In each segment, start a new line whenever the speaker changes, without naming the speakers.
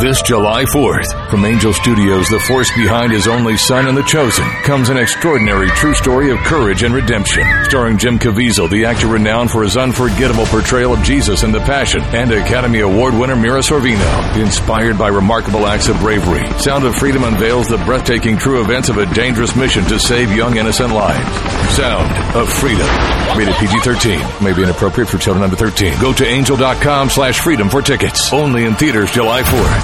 This July 4th, from Angel Studios, the force behind his only son and the chosen, comes an extraordinary true story of courage and redemption. Starring Jim Caviezel, the actor renowned for his unforgettable portrayal of Jesus in The Passion, and Academy Award winner Mira Sorvino. Inspired by remarkable acts of bravery, Sound of Freedom unveils the breathtaking true events of a dangerous mission to save young innocent lives. Sound of Freedom. Rated PG-13. May be inappropriate for children under 13. Go to angel.com slash freedom for tickets. Only in theaters July 4th.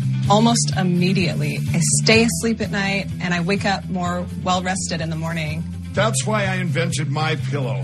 almost immediately. I stay asleep at night and I wake up more well rested in the morning.
That's why I invented My Pillow.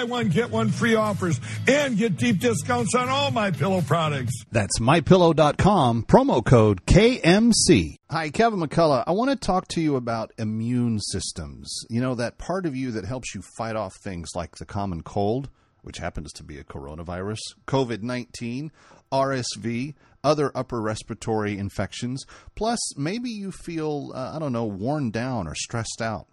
one get one free offers and get deep discounts on all my pillow products.
That's mypillow.com promo code KMC. Hi, Kevin McCullough. I want to talk to you about immune systems. You know, that part of you that helps you fight off things like the common cold, which happens to be a coronavirus, COVID 19, RSV, other upper respiratory infections. Plus, maybe you feel, uh, I don't know, worn down or stressed out.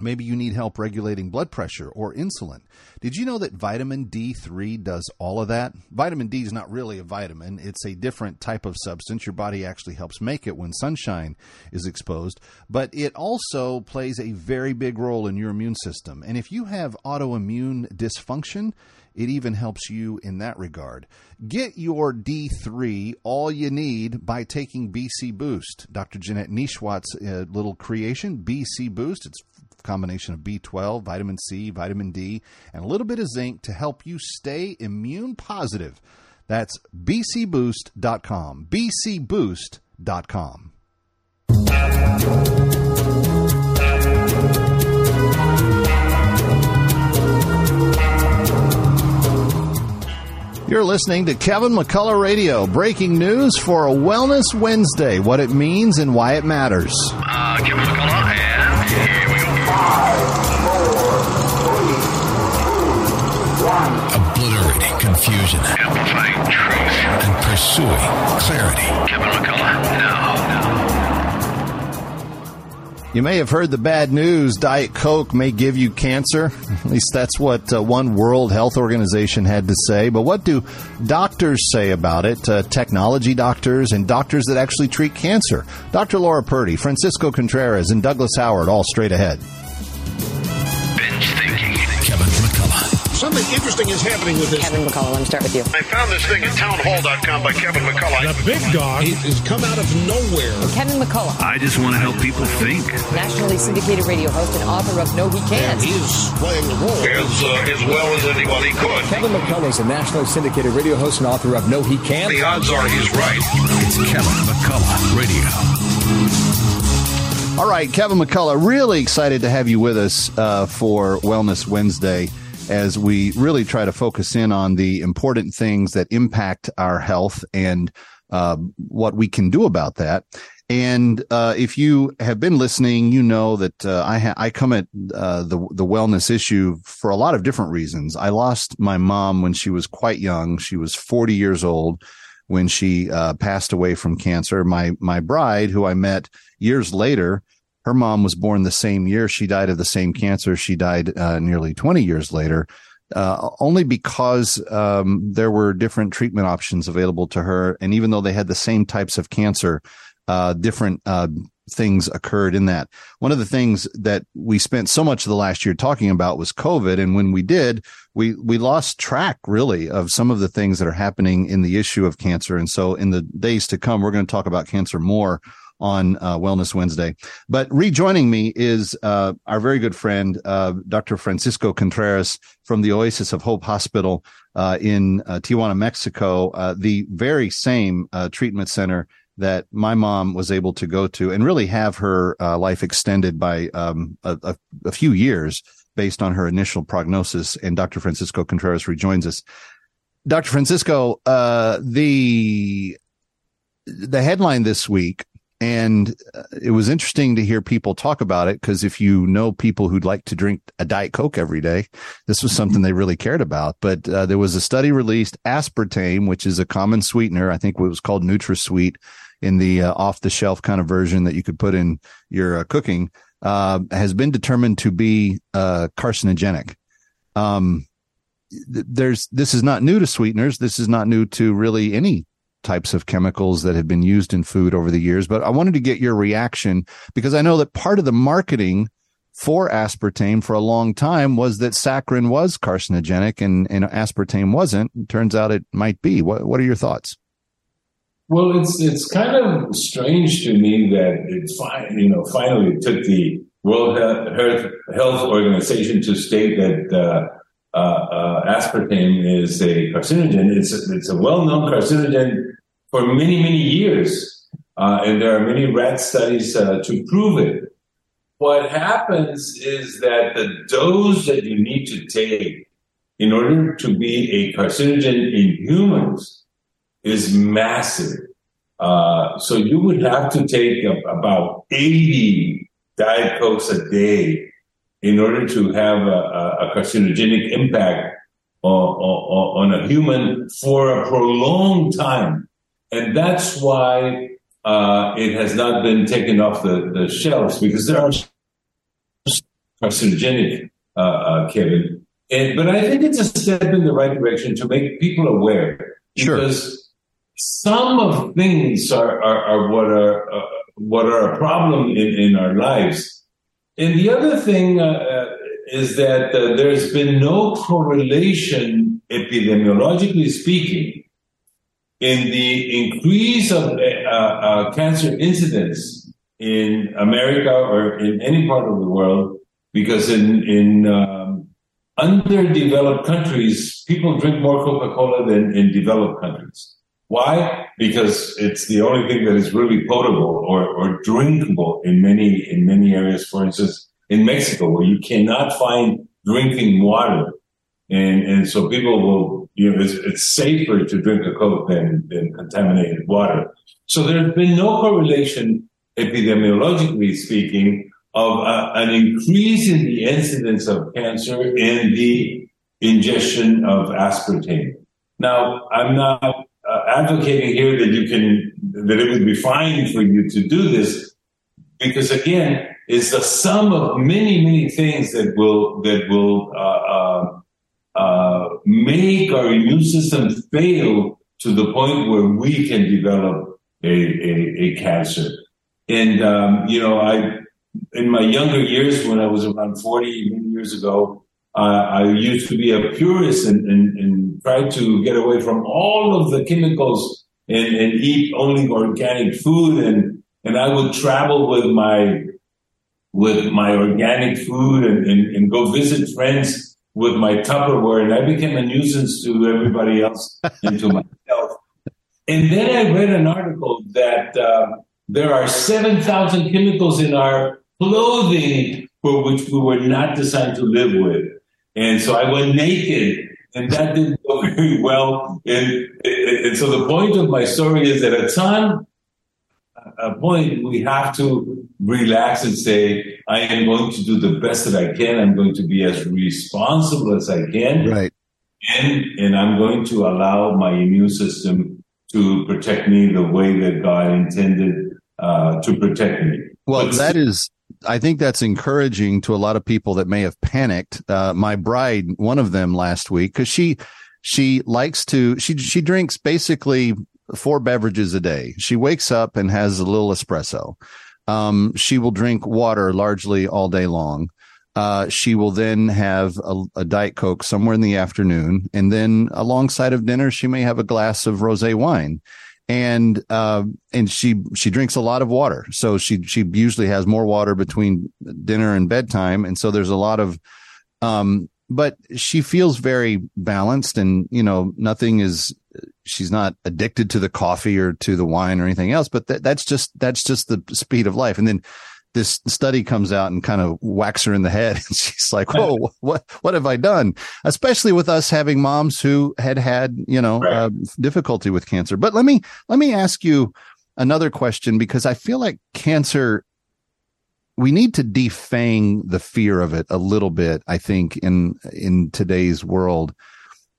Maybe you need help regulating blood pressure or insulin. Did you know that vitamin D3 does all of that? Vitamin D is not really a vitamin, it's a different type of substance. Your body actually helps make it when sunshine is exposed, but it also plays a very big role in your immune system. And if you have autoimmune dysfunction, it even helps you in that regard. Get your D3 all you need by taking BC Boost. Dr. Janette Nesheiwat's uh, little creation, BC Boost. It's combination of B12, vitamin C, vitamin D, and a little bit of zinc to help you stay immune positive. That's bcboost.com. bcboost.com. You're listening to Kevin McCullough Radio, breaking news for a Wellness Wednesday, what it means and why it matters.
Uh, Kevin McCullough, and here we.
Obliterating confusion
Amplifying truth.
and pursuing clarity.
Kevin McCullough, now.
You may have heard the bad news Diet Coke may give you cancer. At least that's what uh, one World Health Organization had to say. But what do doctors say about it? Uh, technology doctors and doctors that actually treat cancer. Dr. Laura Purdy, Francisco Contreras, and Douglas Howard all straight ahead.
Something interesting is happening with this.
Kevin McCullough, let me start with you.
I found this thing at townhall.com by Kevin McCullough. The big dog has come out of nowhere.
Kevin McCullough,
I just want to help people think.
nationally syndicated radio host and author of No He Can't.
He is playing the role as, uh, as well as anybody could.
Kevin McCullough is a nationally syndicated radio host and author of No He Can't.
The odds are he's right.
It's Kevin McCullough Radio.
All right, Kevin McCullough, really excited to have you with us uh, for Wellness Wednesday. As we really try to focus in on the important things that impact our health and uh, what we can do about that. And uh, if you have been listening, you know that uh, I ha- I come at uh, the the wellness issue for a lot of different reasons. I lost my mom when she was quite young; she was forty years old when she uh, passed away from cancer. My my bride, who I met years later, her mom was born the same year. She died of the same cancer. She died uh, nearly twenty years later. Uh, only because um, there were different treatment options available to her, and even though they had the same types of cancer, uh, different uh, things occurred in that. One of the things that we spent so much of the last year talking about was COVID, and when we did, we we lost track really of some of the things that are happening in the issue of cancer. And so, in the days to come, we're going to talk about cancer more on uh, Wellness Wednesday. But rejoining me is uh, our very good friend, uh, Dr. Francisco Contreras from the Oasis of Hope Hospital uh, in uh, Tijuana, Mexico, uh, the very same treatment center that my mom was able to go to and really have her life extended by um, a, a, a, few years based on her initial prognosis. And Dr. Francisco Contreras rejoins us. Dr. Francisco, uh, the the headline this week, and uh, it was interesting to hear people talk about it because if you know people who'd like to drink a diet coke every day, this was something they really cared about. But uh, there was a study released, aspartame, which is a common sweetener. I think it was called NutraSweet in the uh, off the shelf kind of version that you could put in your uh, cooking uh, has been determined to be uh, carcinogenic. Um, th- there's this is not new to sweeteners. This is not new to really any types of chemicals that have been used in food over the years. But I wanted to get your reaction because I know that part of the marketing for aspartame for a long time was that saccharin was carcinogenic and, and aspartame wasn't. It turns out it might be. What, what are your thoughts?
Well, it's it's kind of strange to me that fine. You know, finally it took the World Health Health Organization to state that uh, uh, uh, aspartame is a carcinogen. It's it's a well-known carcinogen for many many years, uh, and there are many rat studies uh, to prove it. What happens is that the dose that you need to take in order to be a carcinogen in humans is massive. Uh, so you would have to take about 80 Diet Cokes a day in order to have a, a carcinogenic impact on, on, on, a human for a prolonged time. And that's why uh, it has not been taken off the, the shelves because there are carcinogenic, uh, uh, Kevin. And, but I think it's a step in the right direction to make people aware. Because sure some of things are, are, are what are uh, what are a problem in, in our lives. And the other thing uh, uh, is that uh, there's been no correlation, epidemiologically speaking, in the increase of uh, uh, cancer incidence in America or in any part of the world, because in in um, underdeveloped countries, people drink more Coca-Cola than in developed countries. Why? Because it's the only thing that is really potable or, or drinkable in many in many areas. For instance, in Mexico, where you cannot find drinking water, and and so people will you know it's, it's safer to drink a coke than than contaminated water. So there's been no correlation, epidemiologically speaking, of uh, an increase in the incidence of cancer in the ingestion of aspartame. Now, I'm not uh, advocating here that you can that it would be fine for you to do this because again it's the sum of many many things that will that will uh, uh, uh, make our immune system fail to the point where we can develop a, a, a cancer and um, you know i in my younger years when i was around 40 many years ago I used to be a purist and, and, and try to get away from all of the chemicals and, and eat only organic food. And, and I would travel with my, with my organic food and, and, and go visit friends with my Tupperware. And I became a nuisance to everybody else and to myself. And then I read an article that uh, there are 7,000 chemicals in our clothing for which we were not designed to live with. And so I went naked and that didn't go very well. And, and, so the point of my story is that at some a point we have to relax and say, I am going to do the best that I can. I'm going to be as responsible as I can.
Right.
And, and I'm going to allow my immune system to protect me the way that God intended uh, to protect me.
Well, but that is I think that's encouraging to a lot of people that may have panicked. Uh, my bride, one of them last week, because she she likes to she she drinks basically four beverages a day. She wakes up and has a little espresso. Um, she will drink water largely all day long. Uh, she will then have a, a, diet coke somewhere in the afternoon, and then alongside of dinner, she may have a glass of rosé wine and uh, and she she drinks a lot of water. So she she usually has more water between dinner and bedtime, and so there's a lot of. Um, but she feels very balanced, and you know nothing is. She's not addicted to the coffee or to the wine or anything else. But that, that's just that's just the speed of life. And then this study comes out and kind of whacks her in the head. And she's like, Whoa, what, what have I done? Especially with us having moms who had had, you know, right. uh, difficulty with cancer. But let me, let me ask you another question because I feel like cancer, we need to defang the fear of it a little bit, I think, in, in today's world.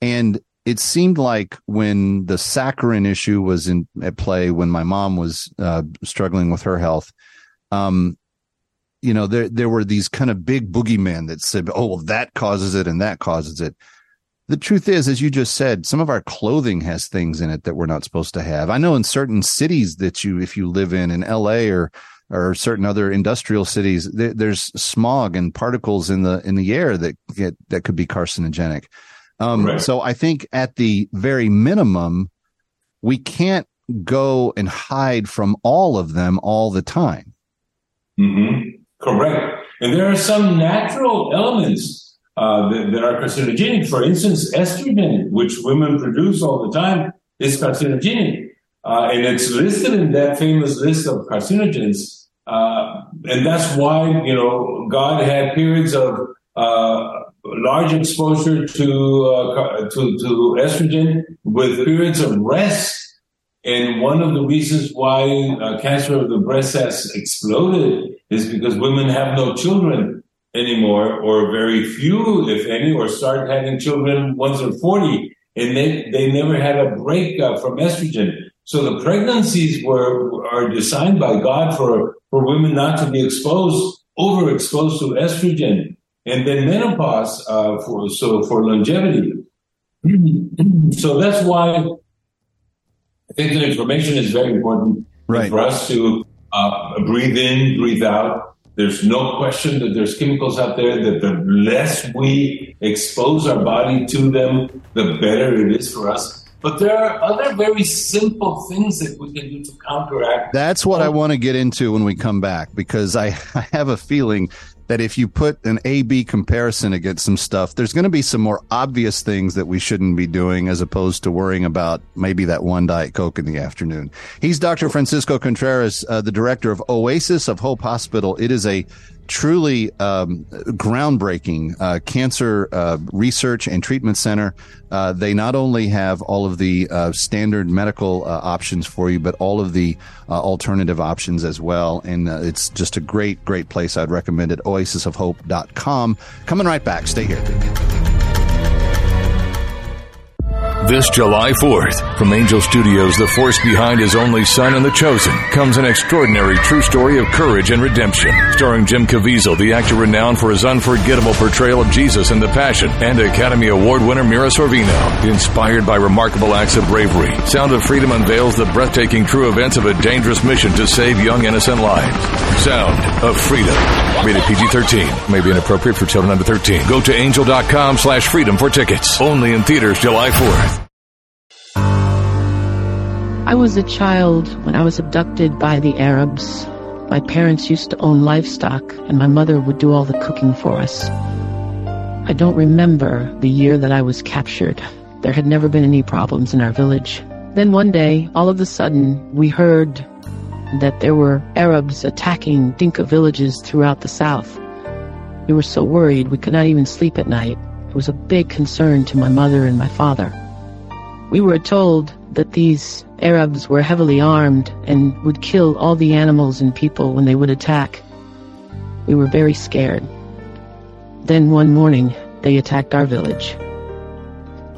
And it seemed like when the saccharin issue was in at play, when my mom was uh, struggling with her health, um, you know, there there were these kind of big boogeymen that said, "Oh, well, that causes it and that causes it." The truth is, as you just said, some of our clothing has things in it that we're not supposed to have. I know in certain cities that you, if you live in, in LA or or certain other industrial cities, there, there's smog and particles in the in the air that get that could be carcinogenic. Um, right. So I think at the very minimum, we can't go and hide from all of them all the time.
Mm-hmm. Correct. And there are some natural elements uh, that, that, are carcinogenic. For instance, estrogen, which women produce all the time, is carcinogenic. Uh, and it's listed in that famous list of carcinogens. Uh, and that's why, you know, God had periods of uh, large exposure to, uh, to, to estrogen with periods of rest and one of the reasons why uh, cancer of the breast has exploded is because women have no children anymore, or very few, if any, or start having children once they're 40, and they, they never had a break uh, from estrogen. So the pregnancies were are designed by God for, for women not to be exposed, overexposed to estrogen. And then menopause, uh, for, so for longevity. so that's why I think that information is very important
right.
for us to uh, breathe in, breathe out. There's no question that there's chemicals out there that the less we expose our body to them, the better it is for us. But there are other very simple things that we can do to counteract.
That's what I want to get into when we come back because I, I have a feeling that if you put an A B comparison against some stuff, there's going to be some more obvious things that we shouldn't be doing as opposed to worrying about maybe that one Diet Coke in the afternoon. He's Dr. Francisco Contreras, uh, the director of Oasis of Hope Hospital. It is a truly um, groundbreaking uh, cancer uh, research and treatment center. Uh, they not only have all of the uh, standard medical uh, options for you, but all of the uh, alternative options as well. And it's just a great, great place. I'd recommend it. OasisOfHope.com. Coming right back. Stay here.
This July 4th, from Angel Studios, the force behind his only son and the chosen, comes an extraordinary true story of courage and redemption. Starring Jim Caviezel, the actor renowned for his unforgettable portrayal of Jesus in The Passion, and Academy Award winner Mira Sorvino. Inspired by remarkable acts of bravery, Sound of Freedom unveils the breathtaking true events of a dangerous mission to save young innocent lives. Sound of Freedom. Rated PG-13. May be inappropriate for children under 13. Go to angel.com slash freedom for tickets. Only in theaters July 4th.
I was a child when I was abducted by the Arabs. My parents used to own livestock, and my mother would do all the cooking for us. I don't remember the year that I was captured. There had never been any problems in our village. Then one day, all of a sudden, we heard that there were Arabs attacking Dinka villages throughout the south. We were so worried we could not even sleep at night. It was a big concern to my mother and my father. We were told that these Arabs were heavily armed and would kill all the animals and people when they would attack. We were very scared. Then one morning, they attacked our village.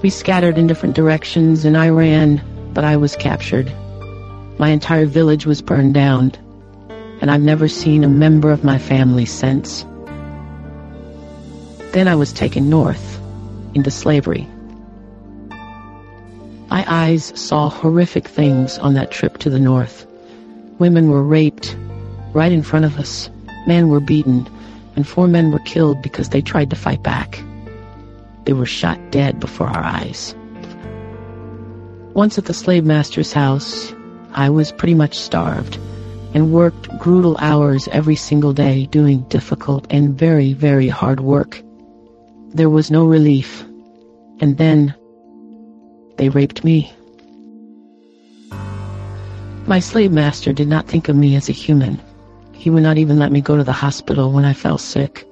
We scattered in different directions and I ran, but I was captured. My entire village was burned down, and I've never seen a member of my family since. Then I was taken north, into slavery. My eyes saw horrific things on that trip to the north. Women were raped right in front of us. Men were beaten, and four men were killed because they tried to fight back. They were shot dead before our eyes. Once at the slave master's house, I was pretty much starved and worked brutal hours every single day doing difficult and very, very hard work. There was no relief. And then they raped me. My slave master did not think of me as a human. He would not even let me go to the hospital when I fell sick.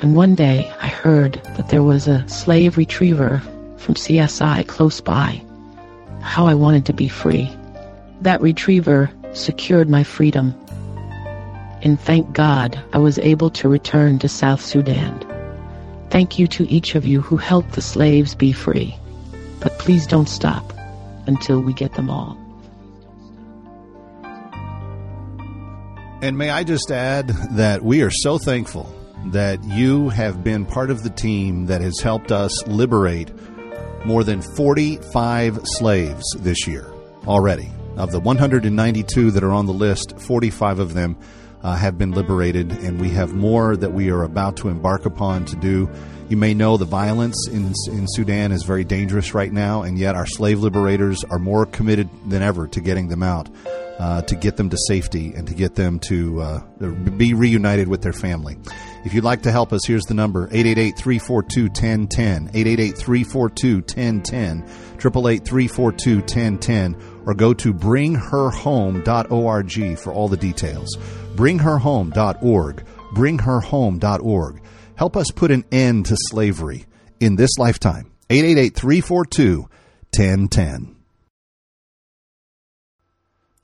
And one day I heard that there was a slave retriever from CSI close by. How I wanted to be free. That retriever secured my freedom. And thank God I was able to return to South Sudan. Thank you to each of you who helped the slaves be free. But please don't stop until we get them all.
And may I just add that we are so thankful that you have been part of the team that has helped us liberate more than 45 slaves this year already. Of the 192 that are on the list, 45 of them uh, have been liberated, and we have more that we are about to embark upon to do. You may know the violence in, in Sudan is very dangerous right now, and yet our slave liberators are more committed than ever to getting them out, uh, to get them to safety, and to get them to uh, be reunited with their family. If you'd like to help us, here's the number 888 342 1010, 888 342 1010, 888 342 1010 or go to bringherhome.org for all the details. Bringherhome.org. Bringherhome.org. Help us put an end to slavery in this lifetime. 888 342 1010.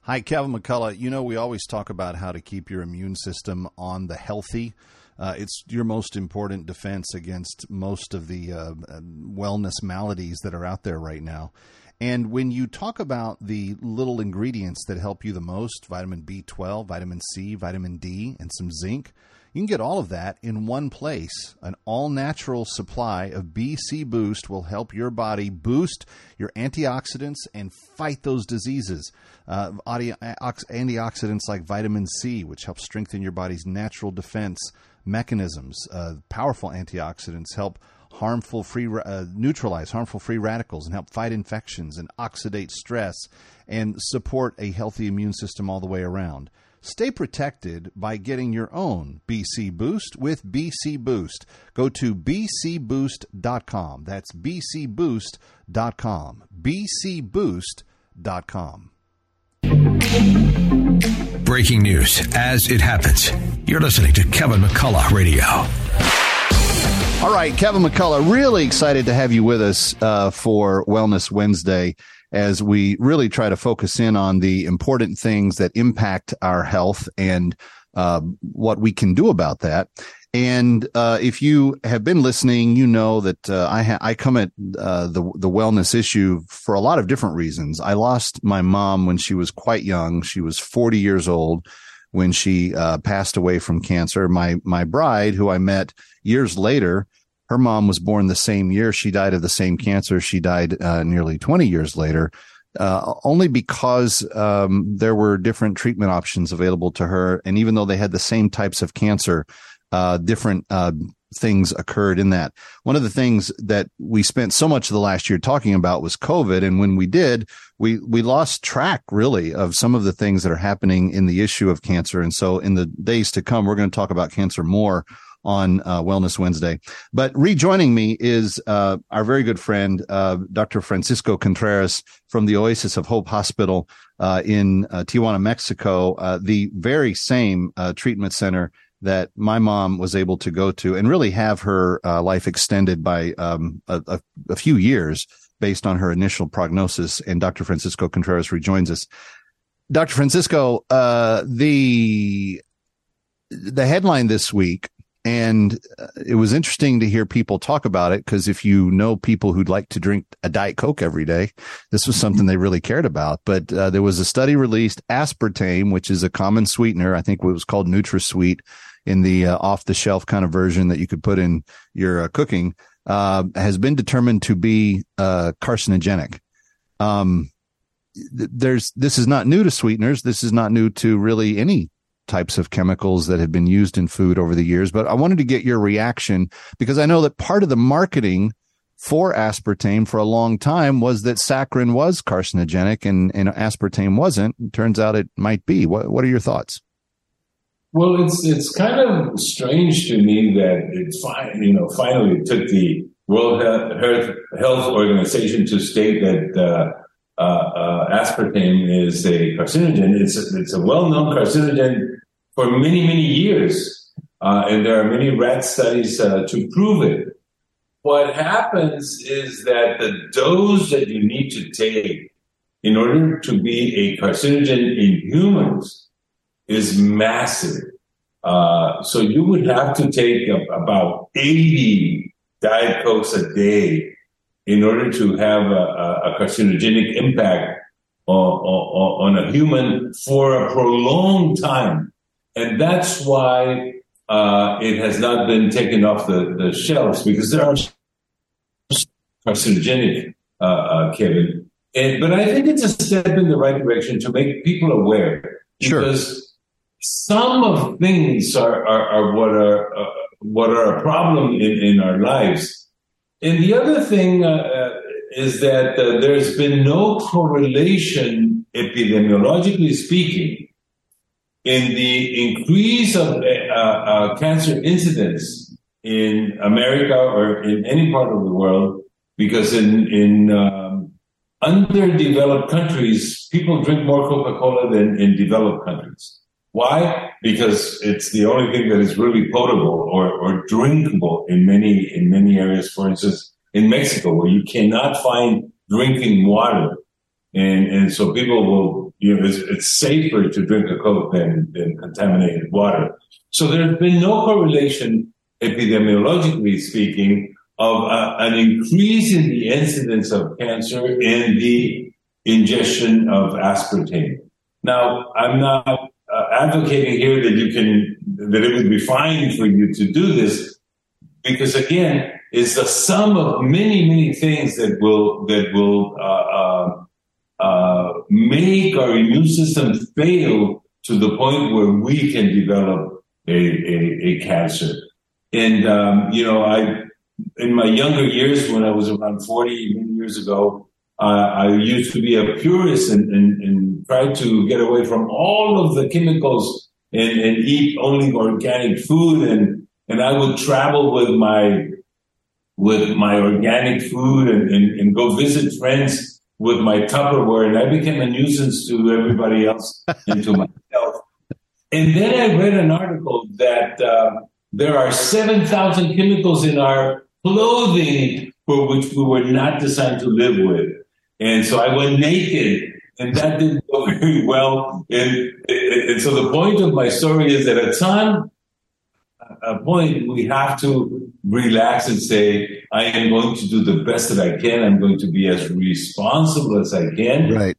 Hi, Kevin McCullough. You know, we always talk about how to keep your immune system on the healthy. Uh, it's your most important defense against most of the uh, wellness maladies that are out there right now. And when you talk about the little ingredients that help you the most vitamin B12, vitamin C, vitamin D, and some zinc you can get all of that in one place. An all natural supply of BC Boost will help your body boost your antioxidants and fight those diseases. Uh, antioxidants like vitamin C, which helps strengthen your body's natural defense mechanisms. Uh, powerful antioxidants help harmful free uh, neutralize harmful free radicals and help fight infections and oxidate stress and support a healthy immune system all the way around. Stay protected by getting your own BC Boost with BC Boost. Go to bcboost.com. That's bcboost.com. bcboost.com.
Breaking news as it happens. You're listening to Kevin McCullough Radio.
All right, Kevin McCullough, really excited to have you with us uh, for Wellness Wednesday as we really try to focus in on the important things that impact our health and uh, what we can do about that. And uh, if you have been listening, you know that uh, I ha- I come at uh, the the wellness issue for a lot of different reasons. I lost my mom when she was quite young; she was forty years old when she uh, passed away from cancer. My my bride, who I met years later, her mom was born the same year. She died of the same cancer. She died uh, nearly 20 years later, uh, only because um, there were different treatment options available to her. And even though they had the same types of cancer, uh, different uh, things occurred in that. One of the things that we spent so much of the last year talking about was COVID. And when we did, we, we lost track really of some of the things that are happening in the issue of cancer. And so in the days to come, we're going to talk about cancer more on uh, Wellness Wednesday. But rejoining me is uh, our very good friend, uh, Dr. Francisco Contreras from the Oasis of Hope Hospital uh, in uh, Tijuana, Mexico, uh, the very same treatment center that my mom was able to go to and really have her uh, life extended by um, a, a, few years based on her initial prognosis. And Dr. Francisco Contreras rejoins us. Dr. Francisco, uh, the the headline this week and uh, it was interesting to hear people talk about it because if you know people who'd like to drink a Diet Coke every day, this was something they really cared about. But uh, there was a study released, aspartame, which is a common sweetener. I think it was called NutraSweet in the uh, off the shelf kind of version that you could put in your uh, cooking, uh, has been determined to be uh, carcinogenic. Um, there's this is not new to sweeteners. This is not new to really any types of chemicals that have been used in food over the years. But I wanted to get your reaction because I know that part of the marketing for aspartame for a long time was that saccharin was carcinogenic and, and aspartame wasn't. It turns out it might be. What, what are your thoughts?
Well, it's it's kind of strange to me that it's fine. You know, finally it took the World Health Organization to state that uh, uh, uh, aspartame is a carcinogen. It's a, it's a well-known carcinogen for many, many years. Uh, and there are many rat studies uh, to prove it. What happens is that the dose that you need to take in order to be a carcinogen in humans is massive. Uh, so you would have to take about 80 Diet Cokes a day in order to have a, a carcinogenic impact on, on, on, a human for a prolonged time. And that's why uh, it has not been taken off the, the shelves because there are carcinogenic, uh, uh, Kevin. And, but I think it's a step in the right direction to make people aware because sure. some of things are, are, are what are uh, what are a problem in, in our lives and the other thing uh, uh, is that uh, there's been no correlation, epidemiologically speaking, in the increase of uh, uh, cancer incidence in America or in any part of the world, because in in um, underdeveloped countries, people drink more Coca-Cola than in developed countries. Why? Because it's the only thing that is really potable or, or drinkable in many in many areas. For instance, in Mexico, where you cannot find drinking water, and and so people will you know it's, it's safer to drink a coke than, than contaminated water. So there's been no correlation, epidemiologically speaking, of uh, an increase in the incidence of cancer in the ingestion of aspartame. Now, I'm not uh, advocating here that you can that it would be fine for you to do this because again it's the sum of many many things that will that will uh, uh, make our immune system fail to the point where we can develop a, a, a cancer and um, you know i in my younger years when i was around 40 many years ago uh, I used to be a purist and, and, and try to get away from all of the chemicals and, and eat only organic food. And, and I would travel with my, with my organic food and, and, and go visit friends with my Tupperware. And I became a nuisance to everybody else and to myself. And then I read an article that uh, there are 7,000 chemicals in our clothing for which we were not designed to live with. And so I went naked and that didn't go very well. And, and, so the point of my story is that at some a point we have to relax and say, I am going to do the best that I can. I'm going to be as responsible as I can.
Right.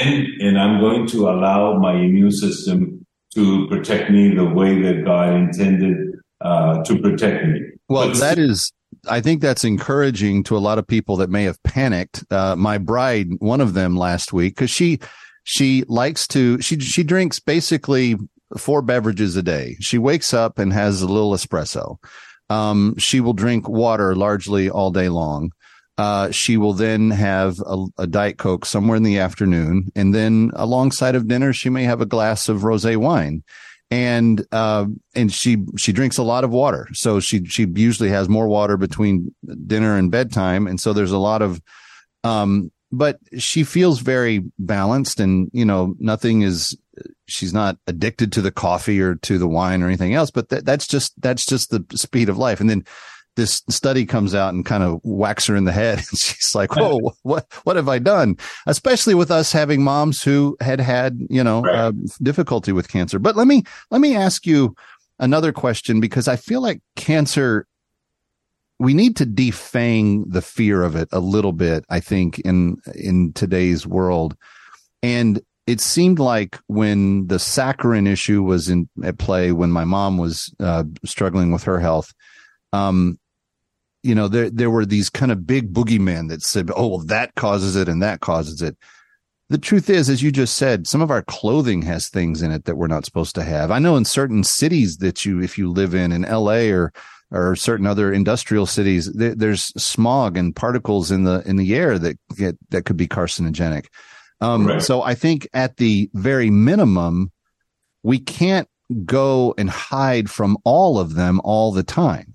And, and I'm going to allow my immune system to protect me the way that God intended uh, to protect me.
Well, but that is I think that's encouraging to a lot of people that may have panicked. Uh, my bride, one of them last week, cause she, she likes to, she, she drinks basically four beverages a day. She wakes up and has a little espresso. Um, she will drink water largely all day long. Uh, she will then have a, a, diet coke somewhere in the afternoon. And then alongside of dinner, she may have a glass of rosé wine and uh, and she she drinks a lot of water. So she she usually has more water between dinner and bedtime, and so there's a lot of. Um, but she feels very balanced, and you know nothing is she's not addicted to the coffee or to the wine or anything else, but that, that's just, that's just the speed of life. And then this study comes out and kind of whacks her in the head. And she's like, Whoa, what, what have I done? Especially with us having moms who had had, you know, right. uh, difficulty with cancer. But let me, let me ask you another question because I feel like cancer, we need to defang the fear of it a little bit, I think, in, in today's world. And it seemed like when the saccharin issue was in at play, when my mom was uh, struggling with her health, um, you know, there there were these kind of big boogeymen that said, "Oh, well, that causes it and that causes it." The truth is, as you just said, some of our clothing has things in it that we're not supposed to have. I know in certain cities that you, if you live in, in L.A. or or certain other industrial cities, there, there's smog and particles in the in the air that get that could be carcinogenic. Um, right. So I think at the very minimum, we can't go and hide from all of them all the time.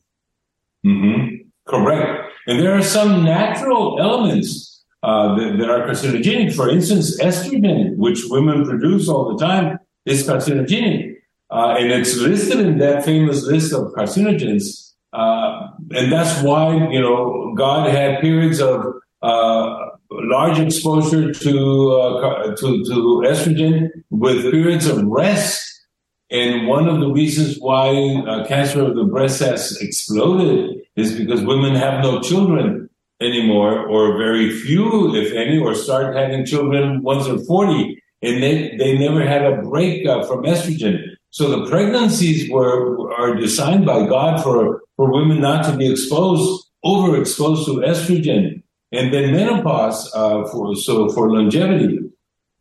Mm-hmm. Correct. And there are some natural elements uh, that, that, are carcinogenic. For instance, estrogen, which women produce all the time, is carcinogenic. Uh, and it's listed in that famous list of carcinogens. Uh, and that's why, you know, God had periods of uh, large exposure to, uh, to, to estrogen with periods of rest and one of the reasons why uh, cancer of the breast has exploded is because women have no children anymore, or very few, if any, or start having children once they're 40, and they, they never had a break uh, from estrogen. So the pregnancies were are designed by God for, for women not to be exposed, overexposed to estrogen, and then menopause uh, for so for longevity.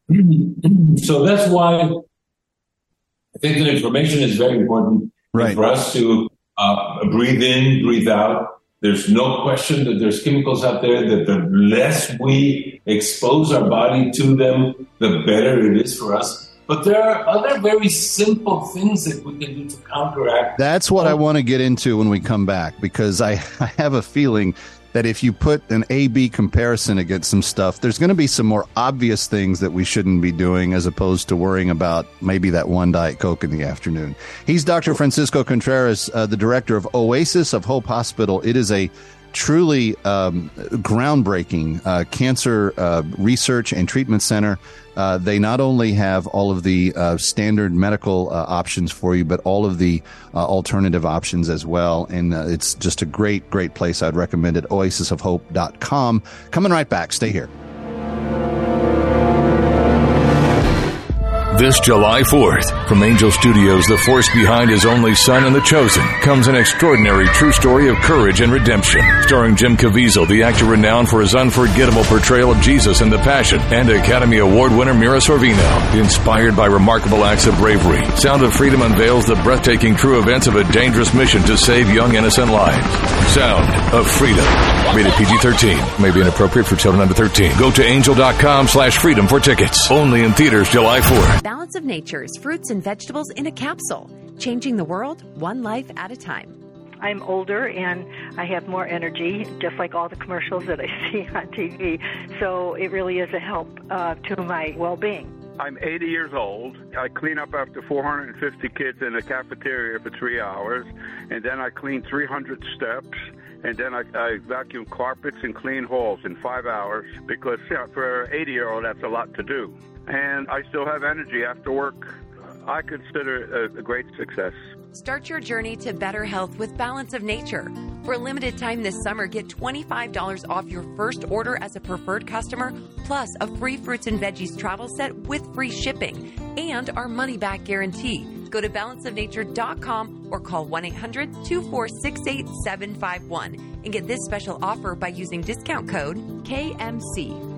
so that's why I think that information is very important
right.
for us to uh, breathe in, breathe out. There's no question that there's chemicals out there that the less we expose our body to them, the better it is for us. But there are other very simple things that we can do to counteract.
That's what I want to get into when we come back because I, I have a feeling that if you put an A B comparison against some stuff, there's going to be some more obvious things that we shouldn't be doing as opposed to worrying about maybe that one Diet Coke in the afternoon. He's Dr. Francisco Contreras, uh, the director of Oasis of Hope Hospital. It is a truly um, groundbreaking uh, cancer uh, research and treatment center. Uh, they not only have all of the uh, standard medical uh, options for you, but all of the uh, alternative options as well. And it's just a great, great place. I'd recommend it. Oasisofhope.com. Coming right back. Stay here.
This July 4th, from Angel Studios, the force behind his only son and the chosen, comes an extraordinary true story of courage and redemption. Starring Jim Caviezel, the actor renowned for his unforgettable portrayal of Jesus in The Passion, and Academy Award winner Mira Sorvino. Inspired by remarkable acts of bravery, Sound of Freedom unveils the breathtaking true events of a dangerous mission to save young innocent lives. Sound of Freedom. Rated PG-13. May be inappropriate for children under 13. Go to angel.com slash freedom for tickets. Only in theaters July 4th.
Balance of Nature's fruits and vegetables in a capsule, changing the world one life at a time.
I'm older and I have more energy, just like all the commercials that I see on TV. So it really is a help uh, to my well being.
I'm 80 years old. I clean up after 450 kids in the cafeteria for three hours, and then I clean 300 steps, and then I, I vacuum carpets and clean halls in five hours because yeah, for an 80 year old, that's a lot to do and I still have energy after work. I consider it a, great success.
Start your journey to better health with Balance of Nature. For a limited time this summer, get $25 off your first order as a preferred customer, plus a free fruits and veggies travel set with free shipping and our money back guarantee. Go to balanceofnature.com or call 1 800 246 8751 and get this special offer by using discount code KMC.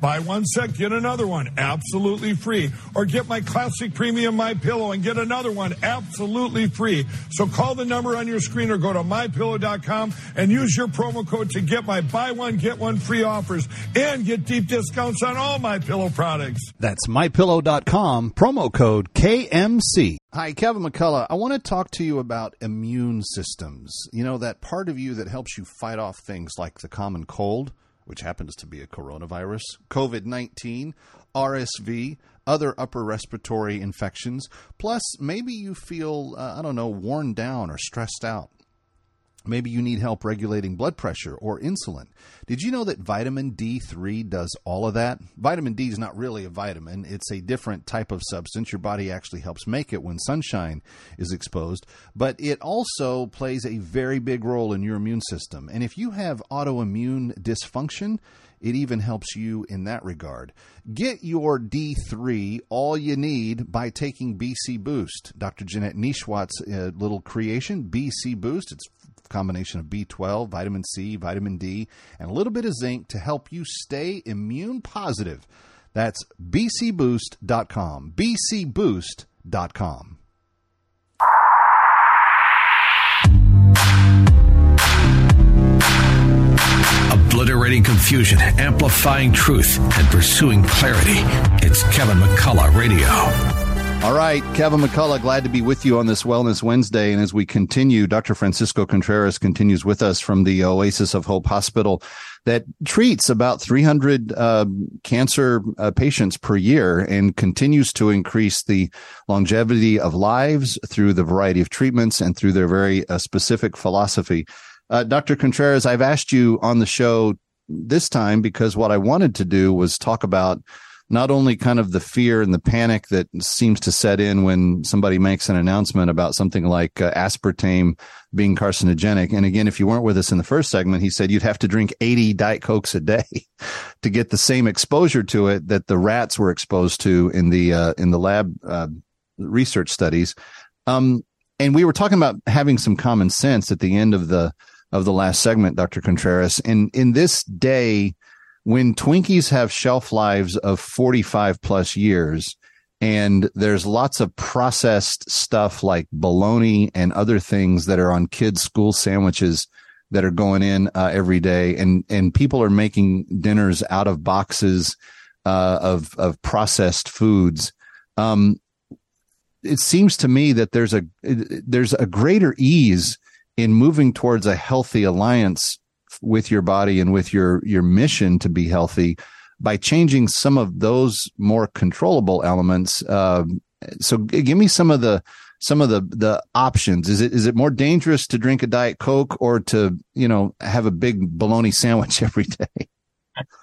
Buy one set, get another one absolutely free. Or get my classic premium My Pillow and get another one absolutely free. So call the number on your screen or go to mypillow.com and use your promo code to get my buy one get one free offers and get deep discounts on all my pillow products.
That's mypillow.com promo code KMC. Hi, Kevin McCullough. I want to talk to you about immune systems. You know, that part of you that helps you fight off things like the common cold, which happens to be a coronavirus, COVID 19, RSV, other upper respiratory infections. Plus, maybe you feel, uh, I don't know, worn down or stressed out. Maybe you need help regulating blood pressure or insulin. Did you know that vitamin D3 does all of that? Vitamin D is not really a vitamin, it's a different type of substance. Your body actually helps make it when sunshine is exposed, but it also plays a very big role in your immune system. And if you have autoimmune dysfunction, it even helps you in that regard. Get your D3 all you need by taking BC Boost. Dr. Janette Nesheiwat's uh, little creation, BC Boost. It's combination of B12, vitamin C, vitamin D, and a little bit of zinc to help you stay immune positive. That's bcboost.com. bcboost.com.
Obliterating confusion, amplifying truth, and pursuing clarity. It's Kevin McCullough Radio.
All right, Kevin McCullough, glad to be with you on this Wellness Wednesday. And as we continue, Dr. Francisco Contreras continues with us from the Oasis of Hope Hospital that treats about 300 uh, cancer uh, patients per year and continues to increase the longevity of lives through the variety of treatments and through their very uh, specific philosophy. Uh, Dr. Contreras, I've asked you on the show this time because what I wanted to do was talk about not only kind of the fear and the panic that seems to set in when somebody makes an announcement about something like uh, aspartame being carcinogenic. And again, if you weren't with us in the first segment, he said you'd have to drink 80 Diet Cokes a day to get the same exposure to it that the rats were exposed to in the, uh, in the lab, uh, research studies. Um, and we were talking about having some common sense at the end of the, of the last segment, Dr. Contreras. And in this day, when Twinkies have shelf lives of 45 plus years and there's lots of processed stuff like bologna and other things that are on kids' school sandwiches that are going in uh, every day and, and people are making dinners out of boxes uh, of, of processed foods. Um, it seems to me that there's a, there's a greater ease in moving towards a healthy alliance with your body and with your your mission to be healthy by changing some of those more controllable elements. Uh, so give me some of the some of the the options. Is it is it more dangerous to drink a diet coke or to you know have a big bologna sandwich every day?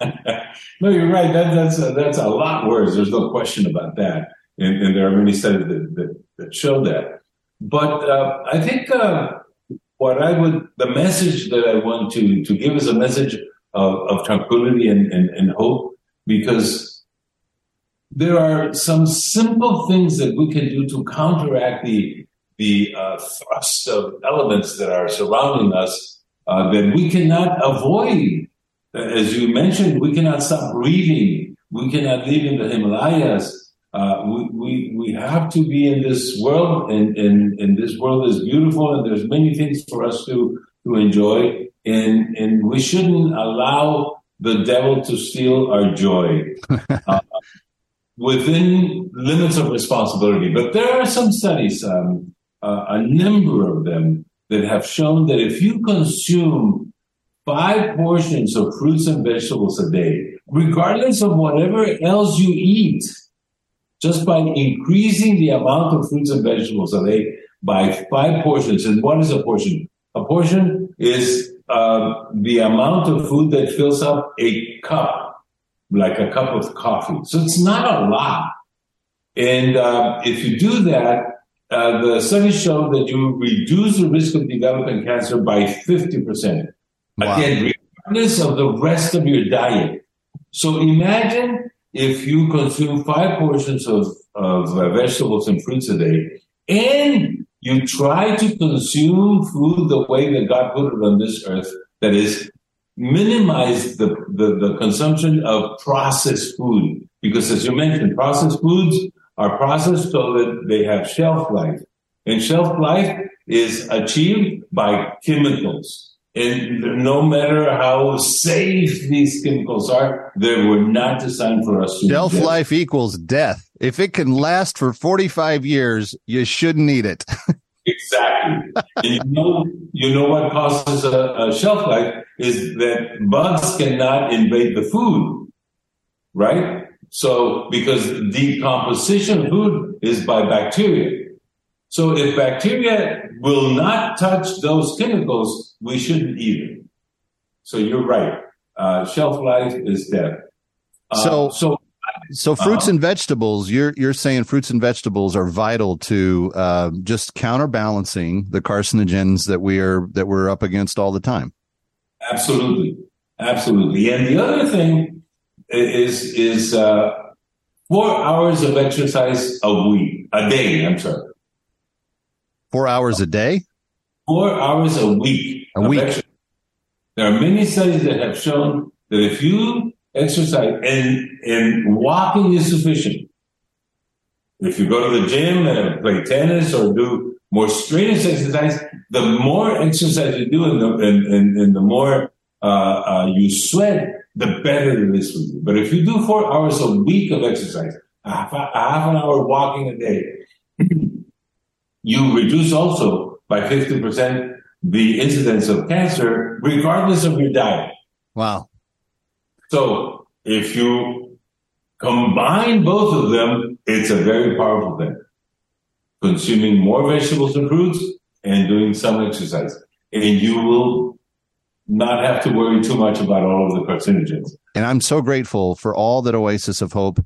no, you're right. That, that's a, that's a lot worse. There's no question about that, and, and there are many studies that, that, that show that. But uh, I think uh, what I would, the message that I want to, to give is a message of, of tranquility and, and, and hope because there are some simple things that we can do to counteract the, the uh, thrust of elements that are surrounding us uh, that we cannot avoid. As you mentioned, we cannot stop breathing. We cannot live in the Himalayas. Uh, we, we, we have to be in this world and, and, and this world is beautiful and there's many things for us to, to enjoy and, and we shouldn't allow the devil to steal our joy uh, within limits of responsibility. But there are some studies, um, uh, a number of them that have shown that if you consume five portions of fruits and vegetables a day, regardless of whatever else you eat, just by increasing the amount of fruits and vegetables a day by five portions. And what is a portion? A portion is uh, the amount of food that fills up a cup, like a cup of coffee. So it's not a lot. And uh, if you do that, uh, the studies show that you reduce the risk of developing cancer by 50%. Wow. Again, regardless of the rest of your diet. So imagine if you consume five portions of, of uh, vegetables and fruits a day and you try to consume food the way that God put it on this earth, that is, minimize the, the, the consumption of processed food. Because as you mentioned, processed foods are processed so that they have shelf life. And shelf life is achieved by chemicals. And no matter how safe these chemicals are, they were not designed for us
Shelf life equals death. If it can last for 45 years, you shouldn't eat it.
exactly. you know, you know what causes a, a shelf life is that bugs cannot invade the food, right? So, because decomposition of food is by bacteria. So if bacteria will not touch those chemicals, we shouldn't eat them. So you're right. Uh, shelf life is death.
Uh, so, so, so fruits uh, and vegetables. You're you're saying fruits and vegetables are vital to uh, just counterbalancing the carcinogens that we are that we're up against all the time.
Absolutely, absolutely. And the other thing is is uh, four hours of exercise a week, a day. I'm sorry.
Four hours a day?
Four hours a week.
A week.
There are many studies that have shown that if you exercise and, and walking is sufficient. If you go to the gym and play tennis or do more strenuous exercise, the more exercise you do and the, and, and, and the more uh, uh, you sweat, the better it is for you. But if you do four hours a week of exercise, a half, a half an hour walking a day, you reduce also by 50% the incidence of cancer, regardless of your diet.
Wow.
So if you combine both of them, it's a very powerful thing. Consuming more vegetables and fruits and doing some exercise. And you will not have to worry too much about all of the carcinogens.
And I'm so grateful for all that Oasis of Hope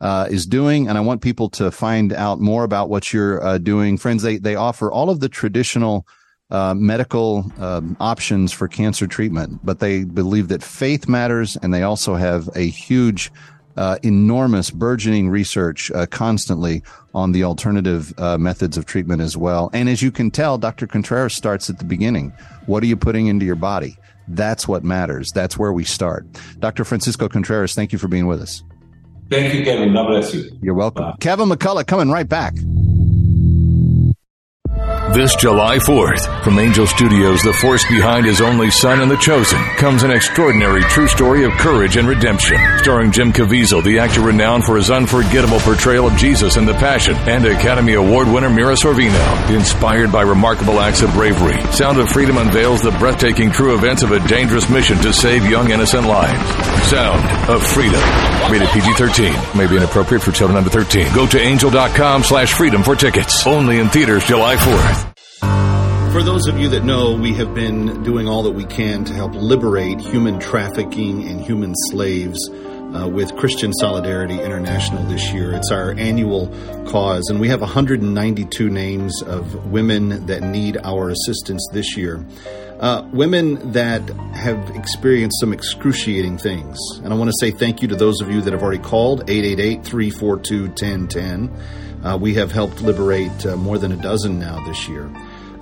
uh, is doing, and I want people to find out more about what you're uh, doing. Friends, they they offer all of the traditional uh, medical um, options for cancer treatment, but they believe that faith matters, and they also have a huge. Uh, enormous burgeoning research uh, constantly on the alternative uh, methods of treatment as well. And as you can tell, Dr. Contreras starts at the beginning. What are you putting into your body? That's what matters. That's where we start. Dr. Francisco Contreras, thank you for being with us.
Thank you, Kevin. God bless you.
You're welcome. Bye. Kevin McCullough coming right back.
This July 4th, from Angel Studios, the force behind his only son and the chosen, comes an extraordinary true story of courage and redemption. Starring Jim Caviezel, the actor renowned for his unforgettable portrayal of Jesus in The Passion, and Academy Award winner Mira Sorvino. Inspired by remarkable acts of bravery, Sound of Freedom unveils the breathtaking true events of a dangerous mission to save young innocent lives. Sound of Freedom. Rated PG-13. May be inappropriate for children under 13. Go to angel.com slash freedom for tickets. Only in theaters July 4th.
For those of you that know, we have been doing all that we can to help liberate human trafficking and human slaves uh, with Christian Solidarity International this year. It's our annual cause, and we have 192 names of women that need our assistance this year. Uh, women that have experienced some excruciating things. And I want to say thank you to those of you that have already called 888 342 1010. Uh, we have helped liberate uh, more than a dozen now this year.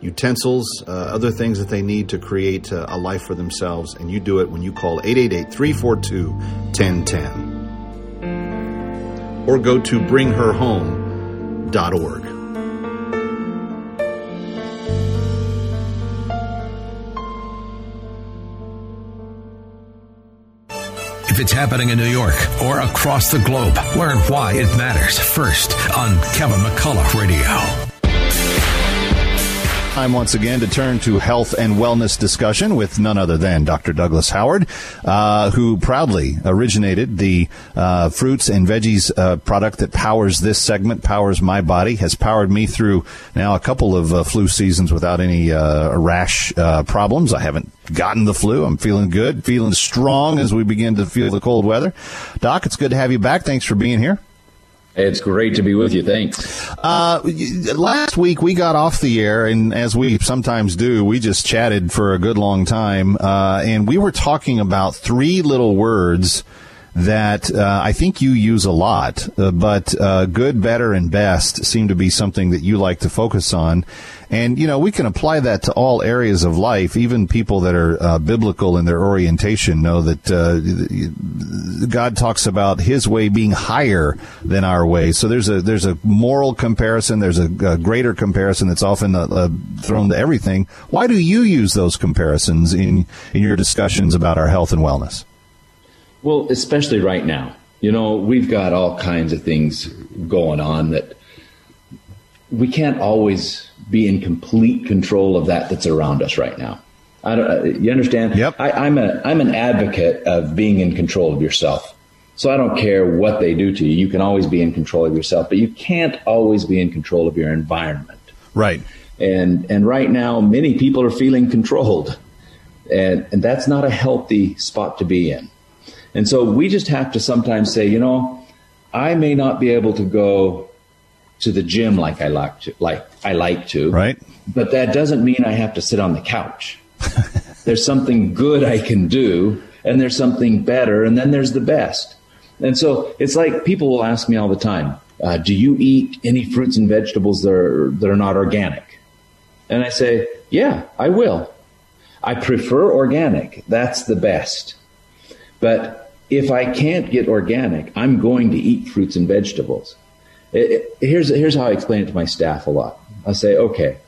utensils, uh, other things that they need to create uh, a life for themselves. And you do it when you call 888 342 1010. Or go to bringherhome.org.
If it's happening in New York or across the globe, learn why it matters first on Kevin McCullough Radio.
Time once again to turn to health and wellness discussion with none other than Dr. Douglas Howard, uh, who proudly originated the uh, fruits and veggies uh, product that powers this segment, powers my body, has powered me through now a couple of uh, flu seasons without any uh, rash uh, problems. I haven't gotten the flu. I'm feeling good, feeling strong as we begin to feel the cold weather. Doc, it's good to have you back. Thanks for being here.
It's great to be with you. Thanks.
Uh, last week we got off the air, and as we sometimes do, we just chatted for a good long time, uh, and we were talking about three little words that uh, I think you use a lot, uh, but uh, good, better, and best seem to be something that you like to focus on. And, you know, we can apply that to all areas of life. Even people that are uh, biblical in their orientation know that uh, God talks about his way being higher than our way. So there's a, there's a moral comparison. There's a, a greater comparison that's often uh, thrown to everything. Why do you use those comparisons in, in your discussions about our health and wellness?
Well, especially right now. You know, we've got all kinds of things going on that we can't always be in complete control of that that's around us right now. I don't, uh, you understand?
Yep.
I, I'm a I'm an advocate of being in control of yourself. So I don't care what they do to you. You can always be in control of yourself, but you can't always be in control of your environment.
Right.
And and right now, many people are feeling controlled, and and that's not a healthy spot to be in. And so we just have to sometimes say, you know, I may not be able to go to the gym like I like to, like I like to.
Right.
But that doesn't mean I have to sit on the couch. there's something good I can do, and there's something better, and then there's the best. And so it's like people will ask me all the time, uh, "Do you eat any fruits and vegetables that are that are not organic?" And I say, "Yeah, I will. I prefer organic. That's the best. But if I can't get organic, I'm going to eat fruits and vegetables." It, it, here's, here's how I explain it to my staff a lot. I say, okay,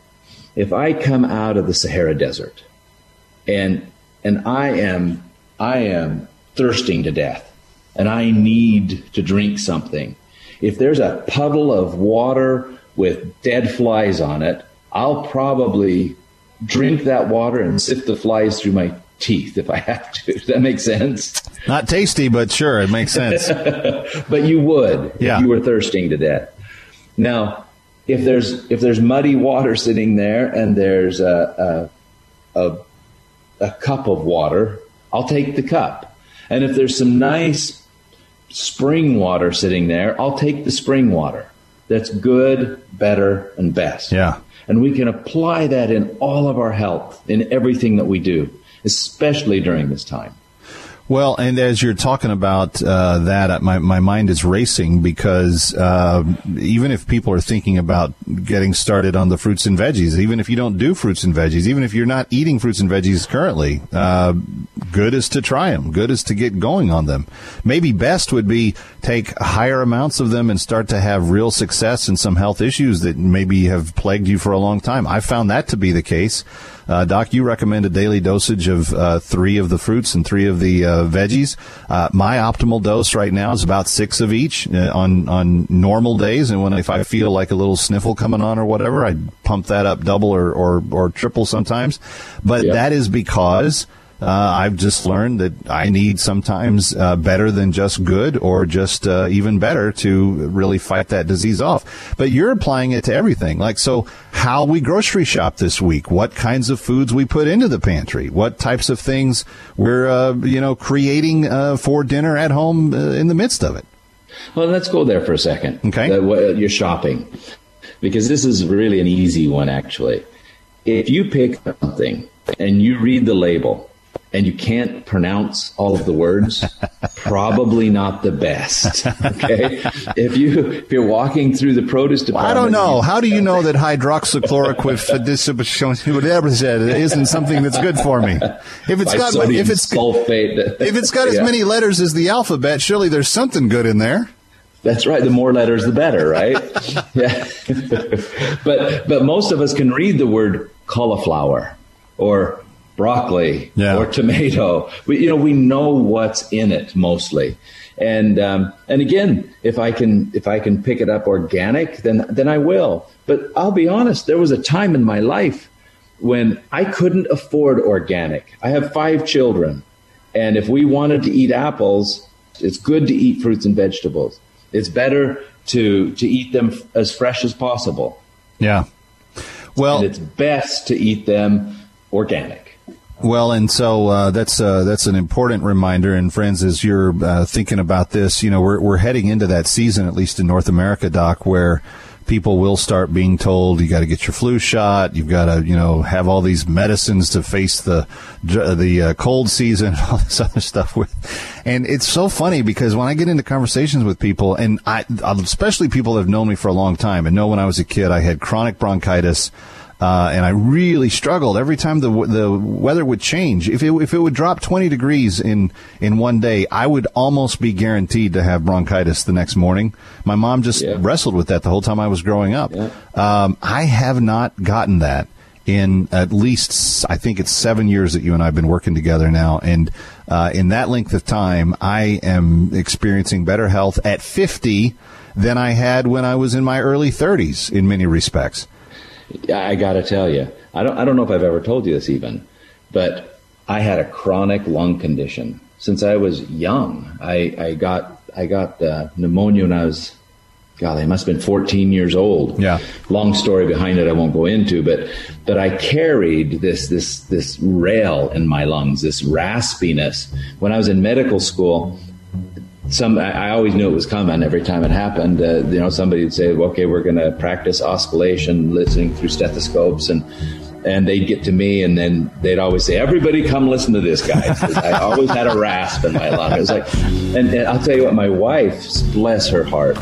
if I come out of the Sahara Desert and, and I am, I am thirsting to death and I need to drink something, if there's a puddle of water with dead flies on it, I'll probably drink that water and sift the flies through my teeth if I have to. Does that make sense?
Not tasty, but sure, it makes sense.
but you would
yeah.
if you were thirsting to death. Now, if there's if there's muddy water sitting there and there's a a, a, a cup of water, I'll take the cup. And if there's some nice spring water sitting there, I'll take the spring water. That's good, better, and best.
Yeah.
And we can apply that in all of our health, in everything that we do, especially during this time.
Well, and as you're talking about uh, that, uh, my, my mind is racing because uh, even if people are thinking about getting started on the fruits and veggies, even if you don't do fruits and veggies, even if you're not eating fruits and veggies currently, uh, good is to try them. Good is to get going on them. Maybe best would be take higher amounts of them and start to have real success in some health issues that maybe have plagued you for a long time. I found that to be the case. Uh, Doc, you recommend a daily dosage of uh, three of the fruits and three of the uh, veggies. Uh, my optimal dose right now is about six of each uh, on on normal days, and when if I feel like a little sniffle coming on or whatever, I pump that up double or or, or triple sometimes. But yep. that is because uh, I've just learned that I need sometimes uh, better than just good or just uh, even better to really fight that disease off. But you're applying it to everything. Like, so how we grocery shop this week, what kinds of foods we put into the pantry, what types of things we're, uh, you know, creating uh, for dinner at home uh, in the midst of it.
Well, let's go there for a second.
Okay.
you're shopping. Because this is really an easy one, actually. If you pick something and you read the label, and you can't pronounce all of the words, probably not the best. Okay, if you if you're walking through the produce department,
well, I don't know. How do you know that hydroxychloroquine whatever isn't something that's good for me? If it's got if it's
sulfate,
if it's got as yeah. many letters as the alphabet, surely there's something good in there.
That's right. The more letters, the better, right? yeah. but but most of us can read the word cauliflower or broccoli
yeah.
or tomato. We, you know, we know what's in it mostly. And um, and again, if I can if I can pick it up organic, then then I will. But I'll be honest, there was a time in my life when I couldn't afford organic. I have five children, and if we wanted to eat apples, it's good to eat fruits and vegetables. It's better to to eat them as fresh as possible.
Yeah. Well,
and it's best to eat them organic.
Well, and so uh, that's uh, that's an important reminder. And friends, as you're uh, thinking about this, you know, we're we're heading into that season, at least in North America, Doc, where people will start being told you got to get your flu shot, you've got to you know have all these medicines to face the the uh, cold season, and all this other stuff with. And it's so funny because when I get into conversations with people, and I especially people that have known me for a long time and know when I was a kid I had chronic bronchitis. Uh, and I really struggled every time the the weather would change. If it if it would drop 20 degrees in in one day, I would almost be guaranteed to have bronchitis the next morning. My mom just yeah. wrestled with that the whole time I was growing up. Yeah. Um, I have not gotten that in at least I think it's seven years that you and I have been working together now, and uh, in that length of time, I am experiencing better health at 50 than I had when I was in my early 30s in many respects.
I got to tell you, I don't, I don't know if I've ever told you this even, but I had a chronic lung condition since I was young. I, I got, I got uh, pneumonia when I was, God, I must have been 14 years old.
Yeah.
Long story behind it I won't go into, but, but I carried this, this, this rale in my lungs, this raspiness. When I was in medical school, some I, always knew it was coming every time it happened. Uh, you know, somebody would say, "Okay, we're going to practice auscultation, listening through stethoscopes," and and they'd get to me, and then they'd always say, "Everybody, come listen to this guy." I always had a rasp in my lung. It was like, and, and I'll tell you what, my wife, bless her heart,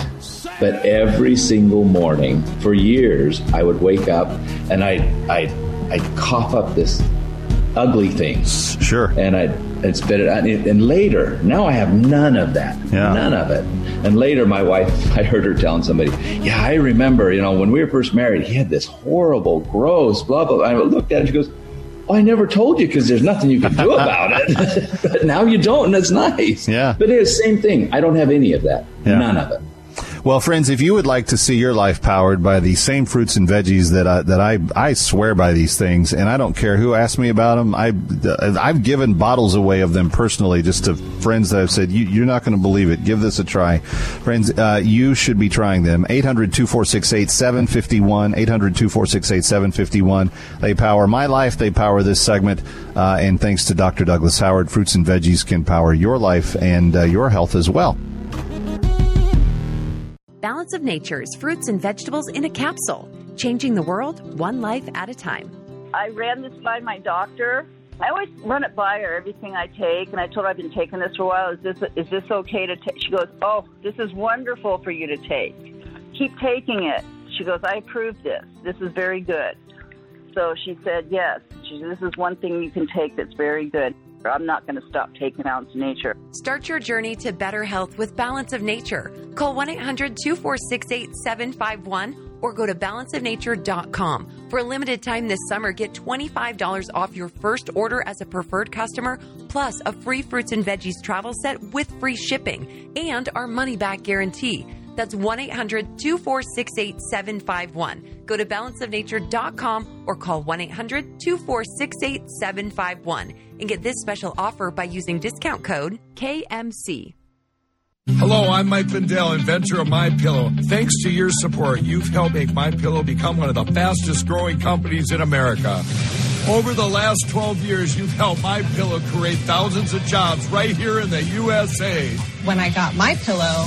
but every single morning for years, I would wake up and I I I'd cough up this ugly things.
Sure.
And I'd and spit it out. And later, now I have none of that.
Yeah.
None of it. And later, my wife, I heard her telling somebody, Yeah, I remember, you know, when we were first married, he had this horrible, gross, blah, blah. I looked at her and she goes, well, I never told you because there's nothing you can do about it. but now you don't, and it's nice.
Yeah.
But it's the same thing. I don't have any of that. Yeah. None of it.
Well, friends, if you would like to see your life powered by the same fruits and veggies that I, that I, I swear by these things, and I don't care who asks me about them. I, I've given bottles away of them personally just to friends that I've said, you, are not going to believe it. Give this a try. Friends, uh, you should be trying them. 800 246 8751. 800 246 8751. They power my life. They power this segment. Uh, and thanks to Dr. Douglas Howard, fruits and veggies can power your life and uh, your health as well.
Balance of Nature's fruits and vegetables in a capsule, changing the world one life at a time.
I ran this by my doctor, I always run it by her everything I take, and I told her I've been taking this for a while. Is this is this okay to take? She goes, "Oh, this is wonderful for you to take. Keep taking it." She goes, "I approve this. This is very good." So she said, "Yes, she, this is one thing you can take that's very good." I'm not going to stop taking of Nature.
Start your journey to better health with Balance of Nature. Call 1 800 246 8751 or go to balanceofnature.com. For a limited time this summer, get $25 off your first order as a preferred customer, plus a free fruits and veggies travel set with free shipping and our money back guarantee. That's 1 800 246 8751. Go to balanceofnature.com or call 1 800 246 8751 and get this special offer by using discount code KMC.
Hello, I'm Mike Lindell, inventor of My Pillow. Thanks to your support, you've helped make My Pillow become one of the fastest growing companies in America. Over the last 12 years, you've helped My Pillow create thousands of jobs right here in the USA.
When I got My Pillow,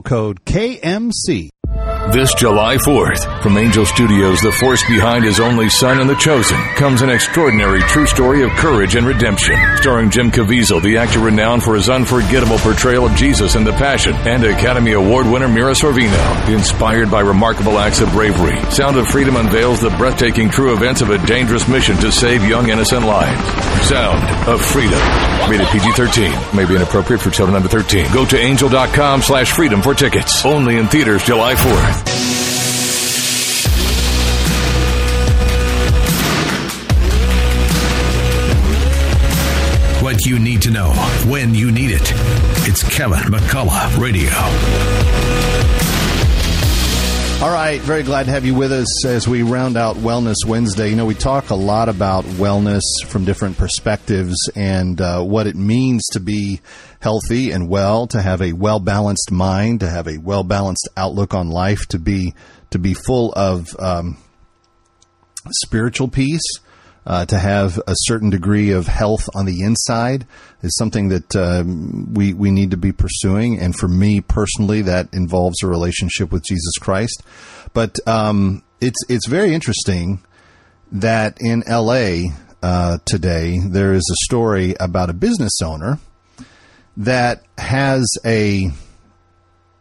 code KMC.
This July 4th, from Angel Studios, the force behind his only son and the chosen, comes an extraordinary true story of courage and redemption. Starring Jim Caviezel, the actor renowned for his unforgettable portrayal of Jesus in The Passion, and Academy Award winner Mira Sorvino. Inspired by remarkable acts of bravery, Sound of Freedom unveils the breathtaking true events of a dangerous mission to save young innocent lives. Sound of Freedom. Rated PG-13. May be inappropriate for children under 13. Go to angel.com slash freedom for tickets. Only in theaters July 4th.
What you need to know when you need it. It's Kevin McCullough Radio.
All right, very glad to have you with us as we round out Wellness Wednesday. You know, we talk a lot about wellness from different perspectives and uh, what it means to be healthy and well, to have a well balanced mind, to have a well balanced outlook on life, to be to be full of um, spiritual peace uh, to have a certain degree of health on the inside is something that um, we we need to be pursuing. And for me personally, that involves a relationship with Jesus Christ. But um, it's it's very interesting that in L.A. Uh, today there is a story about a business owner that has a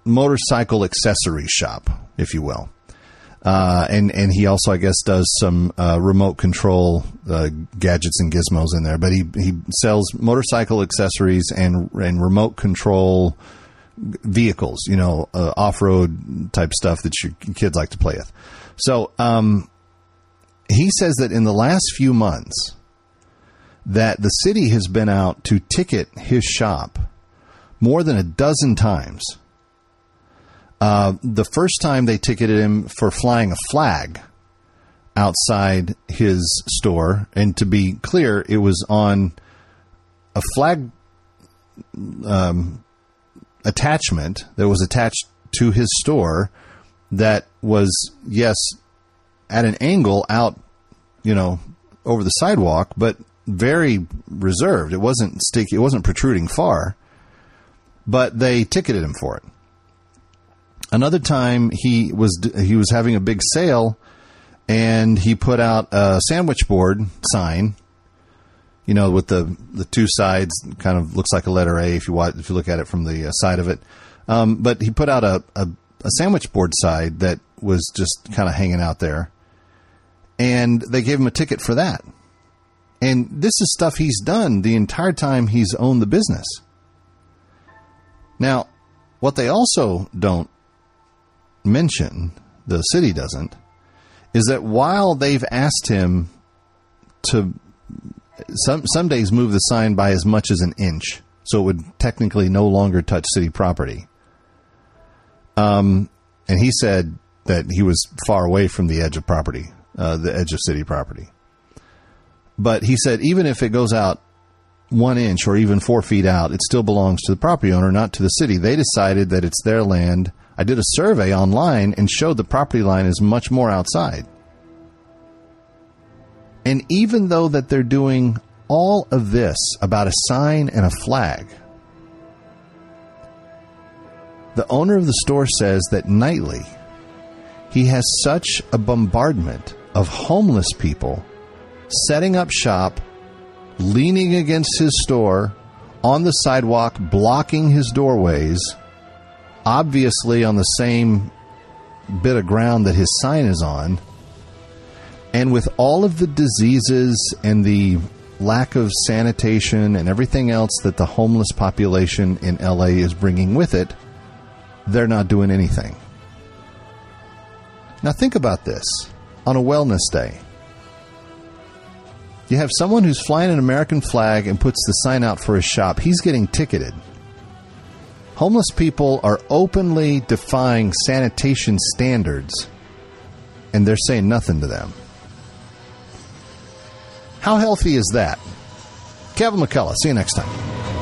motorcycle accessory shop, if you will. Uh, and and he also, I guess, does some uh, remote control uh, gadgets and gizmos in there. But he he sells motorcycle accessories and and remote control vehicles. You know, uh, off road type stuff that your kids like to play with. So um, he says that in the last few months, that the city has been out to ticket his shop more than a dozen times. Uh, the first time they ticketed him for flying a flag outside his store, and to be clear, it was on a flag um, attachment that was attached to his store that was, yes, at an angle out, you know, over the sidewalk, but very reserved. It wasn't sticky. It wasn't protruding far, but they ticketed him for it. Another time he was he was having a big sale, and he put out a sandwich board sign. You know, with the the two sides, kind of looks like a letter A if you watch, if you look at it from the uh, side of it. Um, but he put out a, a, a sandwich board side that was just kind of hanging out there, and they gave him a ticket for that. And this is stuff he's done the entire time he's owned the business. Now, what they also don't mention, the city doesn't, is that while they've asked him to some some days move the sign by as much as an inch, so it would technically no longer touch city property. Um, and he said that he was far away from the edge of property, uh, the edge of city property. But he said even if it goes out one inch or even four feet out, it still belongs to the property owner, not to the city. They decided that it's their land. I did a survey online and showed the property line is much more outside. And even though that they're doing all of this about a sign and a flag, the owner of the store says that nightly he has such a bombardment of homeless people setting up shop, leaning against his store, on the sidewalk, blocking his doorways, obviously on the same bit of ground that his sign is on. And with all of the diseases and the lack of sanitation and everything else that the homeless population in LA is bringing with it, they're not doing anything. Now, think about this on a wellness day. You have someone who's flying an American flag and puts the sign out for his shop. He's getting ticketed. Homeless people are openly defying sanitation standards, and they're saying nothing to them. How healthy is that? Kevin McCullough. See you next time.